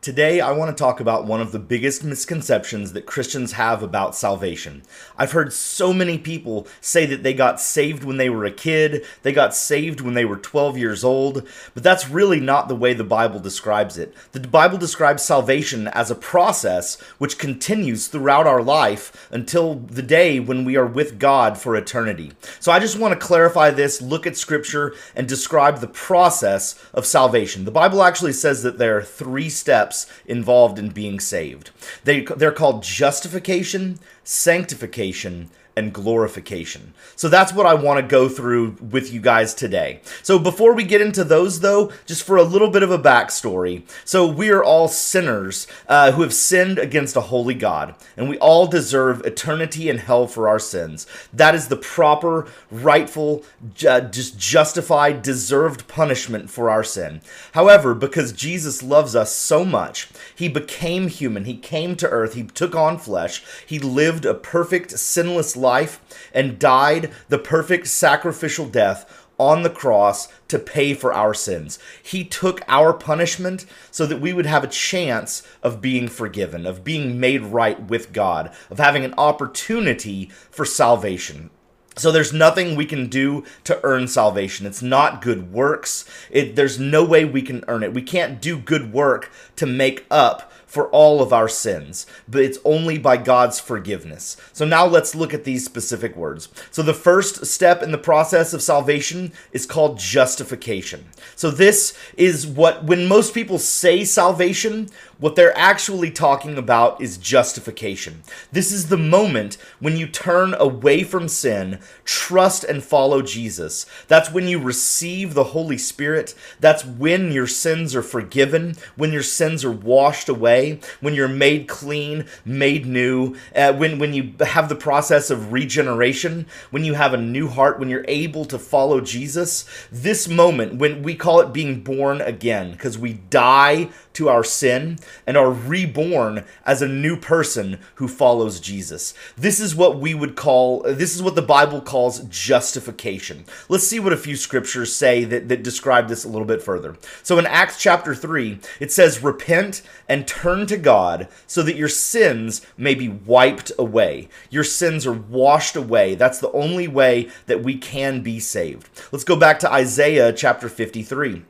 Today, I want to talk about one of the biggest misconceptions that Christians have about salvation. I've heard so many people say that they got saved when they were a kid, they got saved when they were 12 years old, but that's really not the way the Bible describes it. The Bible describes salvation as a process which continues throughout our life until the day when we are with God for eternity. So I just want to clarify this, look at Scripture, and describe the process of salvation. The Bible actually says that there are three steps steps involved in being saved. They, they're called justification, sanctification, and glorification. So that's what I want to go through with you guys today. So before we get into those, though, just for a little bit of a backstory. So we are all sinners uh, who have sinned against a holy God, and we all deserve eternity in hell for our sins. That is the proper, rightful, uh, just justified, deserved punishment for our sin. However, because Jesus loves us so much, he became human. He came to earth. He took on flesh. He lived a perfect, sinless life life and died the perfect sacrificial death on the cross to pay for our sins. He took our punishment so that we would have a chance of being forgiven, of being made right with God, of having an opportunity for salvation. So there's nothing we can do to earn salvation. It's not good works. It, there's no way we can earn it. We can't do good work to make up for all of our sins, but it's only by God's forgiveness. So now let's look at these specific words. So the first step in the process of salvation is called justification. So this is what, when most people say salvation, what they're actually talking about is justification. This is the moment when you turn away from sin, trust and follow Jesus. That's when you receive the Holy Spirit. That's when your sins are forgiven, when your sins are washed away, when you're made clean, made new, uh, when, when you have the process of regeneration, when you have a new heart, when you're able to follow Jesus. This moment, when we call it being born again, because we die to our sin and are reborn as a new person who follows Jesus. This is what we would call, this is what the Bible calls justification. Let's see what a few scriptures say that, that describe this a little bit further. So in Acts chapter 3, it says, Repent and turn to God so that your sins may be wiped away. Your sins are washed away. That's the only way that we can be saved. Let's go back to Isaiah chapter 53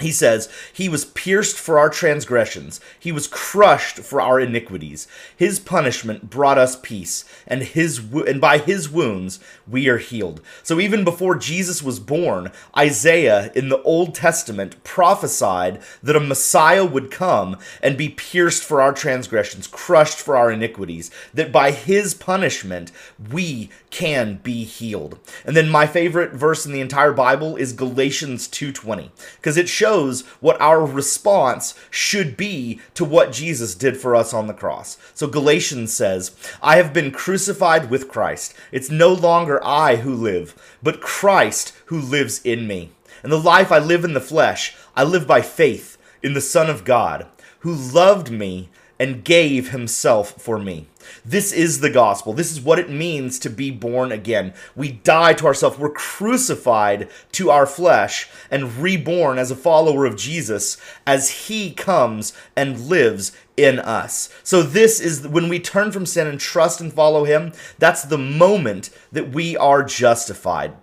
he says, He was pierced for our transgressions, He was crushed for our iniquities. His punishment brought us peace, and, his, and by His wounds we are healed. So even before Jesus was born, Isaiah in the Old Testament prophesied that a Messiah would come and be pierced for our transgressions, crushed for our iniquities, that by His punishment we can be healed. And then my favorite verse in the entire Bible is Galatians 2:20, because it shows shows what our response should be to what Jesus did for us on the cross. So Galatians says, I have been crucified with Christ. It's no longer I who live, but Christ who lives in me. And the life I live in the flesh, I live by faith in the Son of God, who loved me and gave himself for me. This is the gospel. This is what it means to be born again. We die to ourselves. We're crucified to our flesh and reborn as a follower of Jesus as he comes and lives in us. So this is when we turn from sin and trust and follow him, that's the moment that we are justified.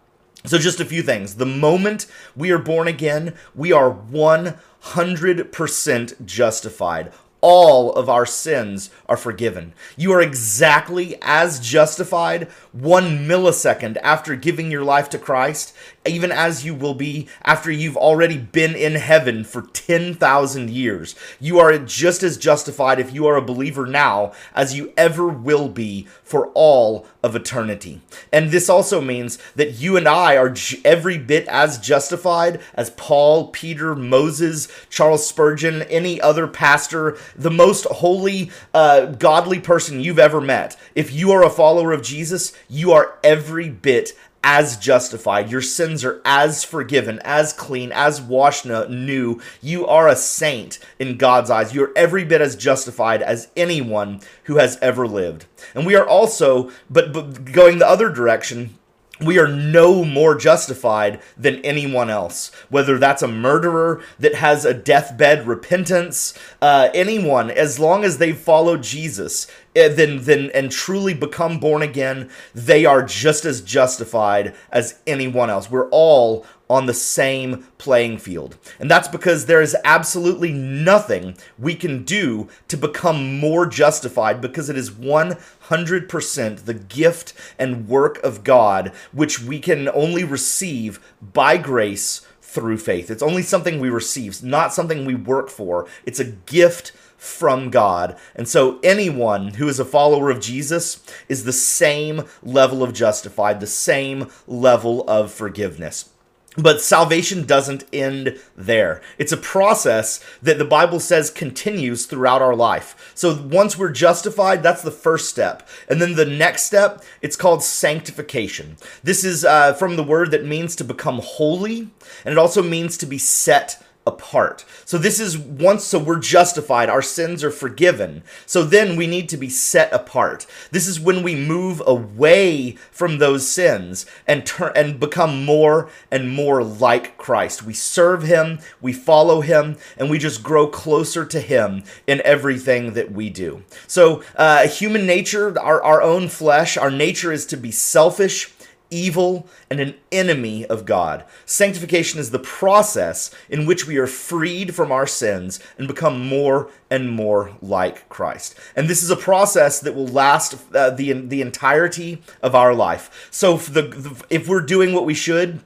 So, just a few things. The moment we are born again, we are 100% justified all of our sins are forgiven. You are exactly as justified one millisecond after giving your life to Christ, even as you will be after you've already been in heaven for 10,000 years. You are just as justified if you are a believer now as you ever will be for all of eternity. And this also means that you and I are every bit as justified as Paul, Peter, Moses, Charles Spurgeon, any other pastor, the most holy, uh, godly person you've ever met. If you are a follower of Jesus, you are every bit as justified. Your sins are as forgiven, as clean, as washed new. You are a saint in God's eyes. You're every bit as justified as anyone who has ever lived. And we are also, but, but going the other direction, we are no more justified than anyone else. Whether that's a murderer that has a deathbed repentance, uh, anyone, as long as they've followed Jesus, eh, then then and truly become born again, they are just as justified as anyone else. We're all on the same playing field. And that's because there is absolutely nothing we can do to become more justified because it is 100% the gift and work of God, which we can only receive by grace through faith. It's only something we receive, not something we work for. It's a gift from God. And so anyone who is a follower of Jesus is the same level of justified, the same level of forgiveness. But salvation doesn't end there. It's a process that the Bible says continues throughout our life. So once we're justified, that's the first step. And then the next step, it's called sanctification. This is uh, from the word that means to become holy, and it also means to be set apart. So this is once so we're justified, our sins are forgiven. So then we need to be set apart. This is when we move away from those sins and turn and become more and more like Christ. We serve him, we follow him, and we just grow closer to him in everything that we do. So uh, human nature, our, our own flesh, our nature is to be selfish evil, and an enemy of God. Sanctification is the process in which we are freed from our sins and become more and more like Christ. And this is a process that will last uh, the the entirety of our life. So if, the, if we're doing what we should,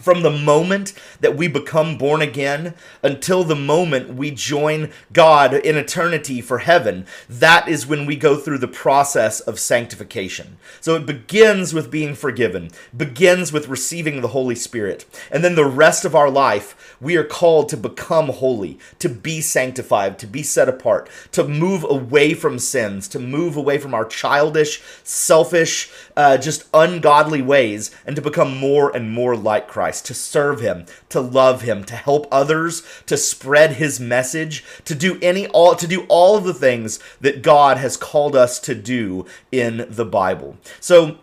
from the moment that we become born again until the moment we join God in eternity for heaven, that is when we go through the process of sanctification. So it begins with being forgiven, begins with receiving the Holy Spirit. And then the rest of our life, we are called to become holy, to be sanctified, to be set apart, to move away from sins, to move away from our childish, selfish, uh, just ungodly ways, and to become more and more like Christ. Christ, to serve him, to love him, to help others, to spread his message, to do any all to do all of the things that God has called us to do in the Bible. So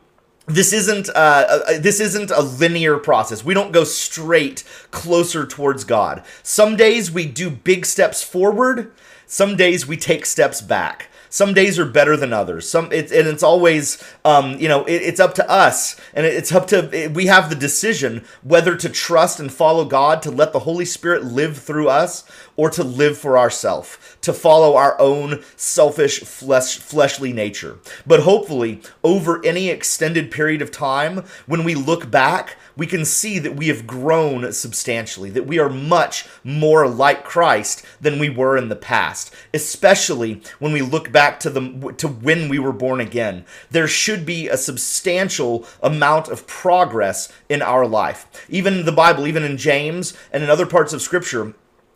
this isn't uh, uh, this isn't a linear process. We don't go straight closer towards God. Some days we do big steps forward. Some days we take steps back some days are better than others. Some it, and it's always um, you know it, it's up to us, and it's up to we have the decision whether to trust and follow God to let the Holy Spirit live through us, or to live for ourselves, to follow our own selfish flesh fleshly nature. But hopefully, over any extended period of time, when we look back, we can see that we have grown substantially, that we are much more like Christ than we were in the past, especially when we look back to the to when we were born again. There should be a substantial amount of progress in our life. Even the Bible, even in James and in other parts of scripture,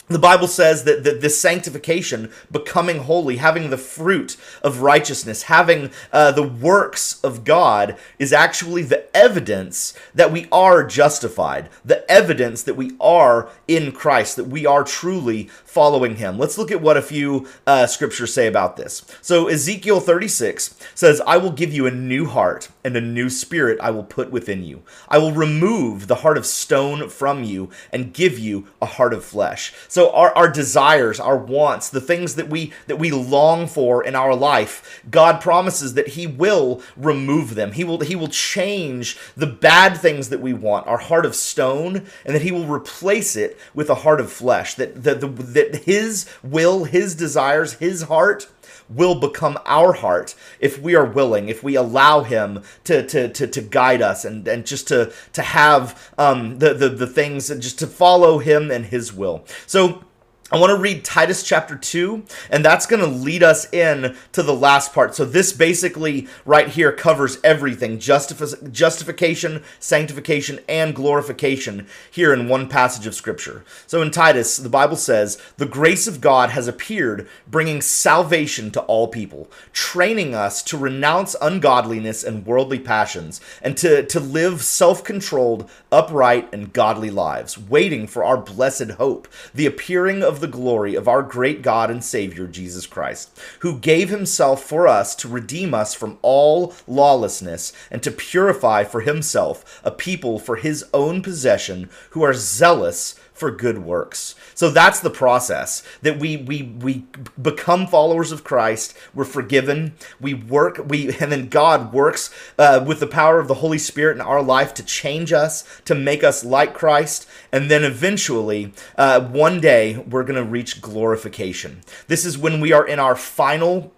the Bible says that, that this sanctification, becoming holy, having the fruit of righteousness, having uh, the works of God, is actually the evidence that we are justified, the evidence that we are in Christ, that we are truly following Him. Let's look at what a few uh, scriptures say about this. So, Ezekiel 36 says, I will give you a new heart, and a new spirit I will put within you. I will remove the heart of stone from you, and give you a heart of flesh. So our, our desires, our wants, the things that we that we long for in our life, God promises that He will remove them. He will He will change the bad things that we want, our heart of stone, and that He will replace it with a heart of flesh. That that the, that His will, His desires, His heart will become our heart if we are willing, if we allow Him to to to, to guide us and, and just to to have um, the, the the things and just to follow Him and His will. So I want to read Titus chapter 2, and that's going to lead us in to the last part. So, this basically right here covers everything justifi- justification, sanctification, and glorification here in one passage of Scripture. So, in Titus, the Bible says, The grace of God has appeared, bringing salvation to all people, training us to renounce ungodliness and worldly passions, and to, to live self controlled, upright, and godly lives, waiting for our blessed hope, the appearing of the glory of our great God and Savior, Jesus Christ, who gave himself for us to redeem us from all lawlessness and to purify for himself a people for his own possession who are zealous for good works. So that's the process that we we we become followers of Christ. We're forgiven. We work. We and then God works uh, with the power of the Holy Spirit in our life to change us, to make us like Christ, and then eventually, uh, one day, we're to reach glorification. This is when we are in our final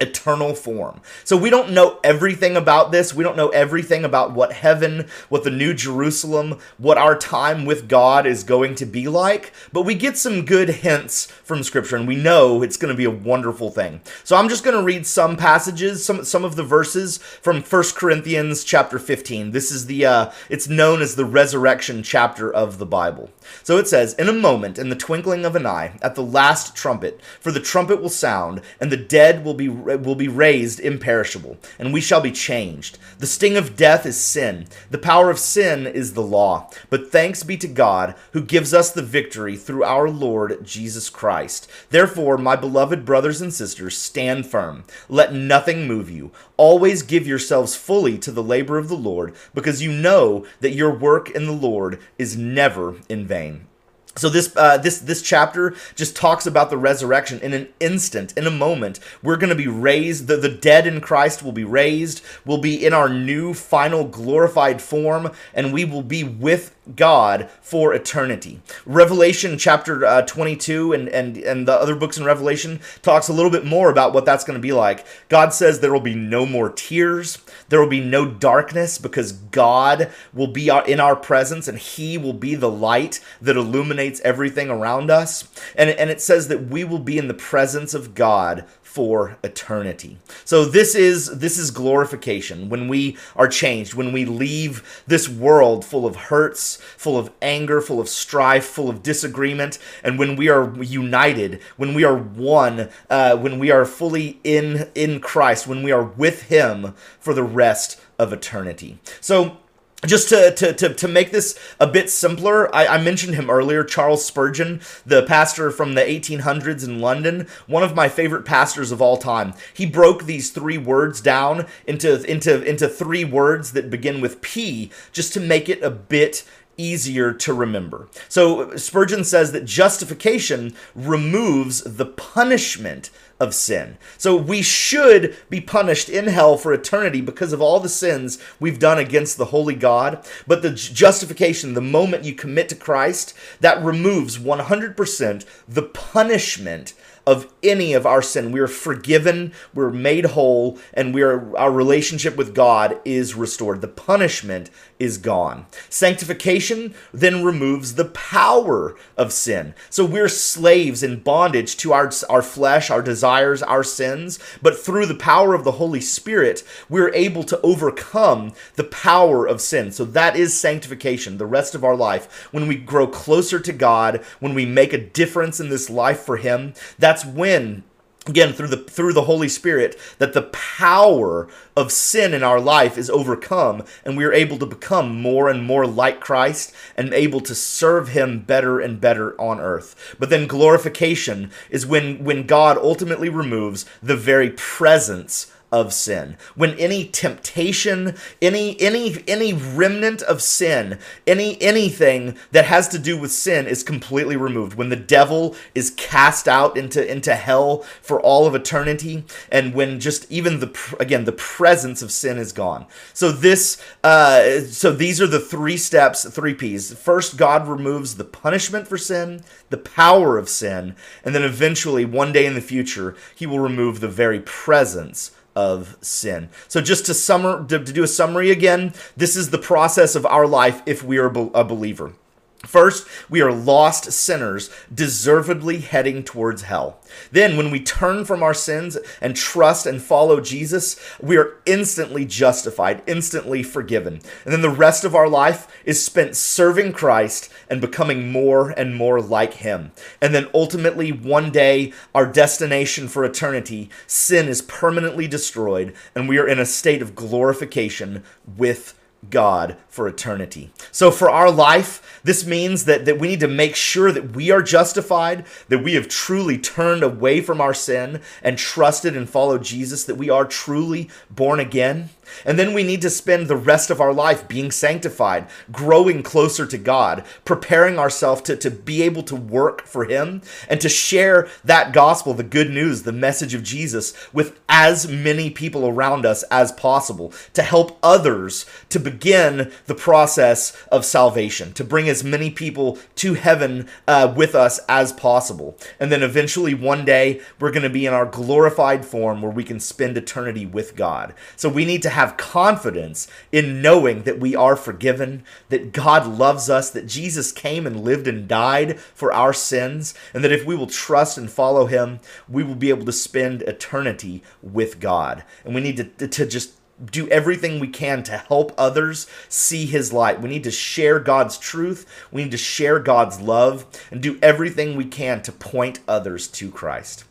eternal form. So we don't know everything about this. We don't know everything about what heaven, what the new Jerusalem, what our time with God is going to be like, but we get some good hints from scripture and we know it's going to be a wonderful thing. So I'm just going to read some passages, some some of the verses from 1 Corinthians chapter 15. This is the uh it's known as the resurrection chapter of the Bible. So it says, "In a moment, in the twinkling of an eye, at the last trumpet, for the trumpet will sound, and the dead will be will be raised imperishable, and we shall be changed. The sting of death is sin, the power of sin is the law. But thanks be to God, who gives us the victory through our Lord Jesus Christ. Therefore, my beloved brothers and sisters, stand firm. Let nothing move you. Always give yourselves fully to the labor of the Lord, because you know that your work in the Lord is never in vain. So this uh, this this chapter just talks about the resurrection in an instant, in a moment. We're going to be raised. The, the dead in Christ will be raised. We'll be in our new final glorified form, and we will be with God for eternity. Revelation chapter uh, 22 and, and, and the other books in Revelation talks a little bit more about what that's going to be like. God says there will be no more tears, there will be no darkness because God will be in our presence and He will be the light that illuminates everything around us. And, and it says that we will be in the presence of God for eternity. So this is this is glorification when we are changed, when we leave this world full of hurts, full of anger, full of strife, full of disagreement, and when we are united, when we are one, uh, when we are fully in in Christ, when we are with Him for the rest of eternity. So just to, to, to, to make this a bit simpler, I, I, mentioned him earlier, Charles Spurgeon, the pastor from the 1800s in London, one of my favorite pastors of all time. He broke these three words down into, into, into three words that begin with P just to make it a bit easier to remember. So Spurgeon says that justification removes the punishment of sin. So we should be punished in hell for eternity because of all the sins we've done against the holy God. But the justification, the moment you commit to Christ, that removes 100% the punishment of any of our sin. We are forgiven, we're made whole, and we are our relationship with God is restored. The punishment is gone. Sanctification then removes the power of sin. So we're slaves in bondage to our, our flesh, our desires, our sins, but through the power of the Holy Spirit, we're able to overcome the power of sin. So that is sanctification, the rest of our life. When we grow closer to God, when we make a difference in this life for Him, that's when again through the through the holy spirit that the power of sin in our life is overcome and we are able to become more and more like Christ and able to serve him better and better on earth. But then glorification is when when God ultimately removes the very presence of sin. When any temptation any any any remnant of sin any anything that has to do with sin is completely removed. When the devil is cast out into into hell for all of eternity and when just even the again the presence of sin is gone. So this uh so these are the three steps three p's. First god removes the punishment for sin the power of sin and then eventually one day in the future he will remove the very presence of sin. So just to summer to, to, do a summary again, this is the process of our life if we are a believer. First, we are lost sinners, deservedly heading towards hell. Then, when we turn from our sins and trust and follow Jesus, we are instantly justified, instantly forgiven. And then the rest of our life is spent serving Christ and becoming more and more like Him. And then ultimately, one day, our destination for eternity, sin is permanently destroyed, and we are in a state of glorification with God for eternity. So for our life, this means that, that we need to make sure that we are justified, that we have truly turned away from our sin and trusted and followed Jesus, that we are truly born again. And then we need to spend the rest of our life being sanctified, growing closer to God, preparing ourselves to, to be able to work for Him and to share that gospel, the good news, the message of Jesus with as many people around us as possible, to help others to begin the process of salvation, to bring as many people to heaven uh, with us as possible. And then eventually, one day, we're going to be in our glorified form where we can spend eternity with God. So we need to have confidence in knowing that we are forgiven, that God loves us, that Jesus came and lived and died for our sins, and that if we will trust and follow him, we will be able to spend eternity with God. And we need to, to just do everything we can to help others see his light. We need to share God's truth. We need to share God's love and do everything we can to point others to Christ.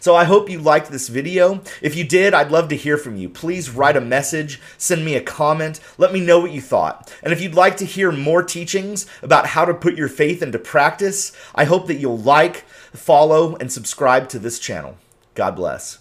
So I hope you liked this video. If you did, I'd love to hear from you. Please write a message, send me a comment, let me know what you thought. And if you'd like to hear more teachings about how to put your faith into practice, I hope that you'll like, follow, and subscribe to this channel. God bless.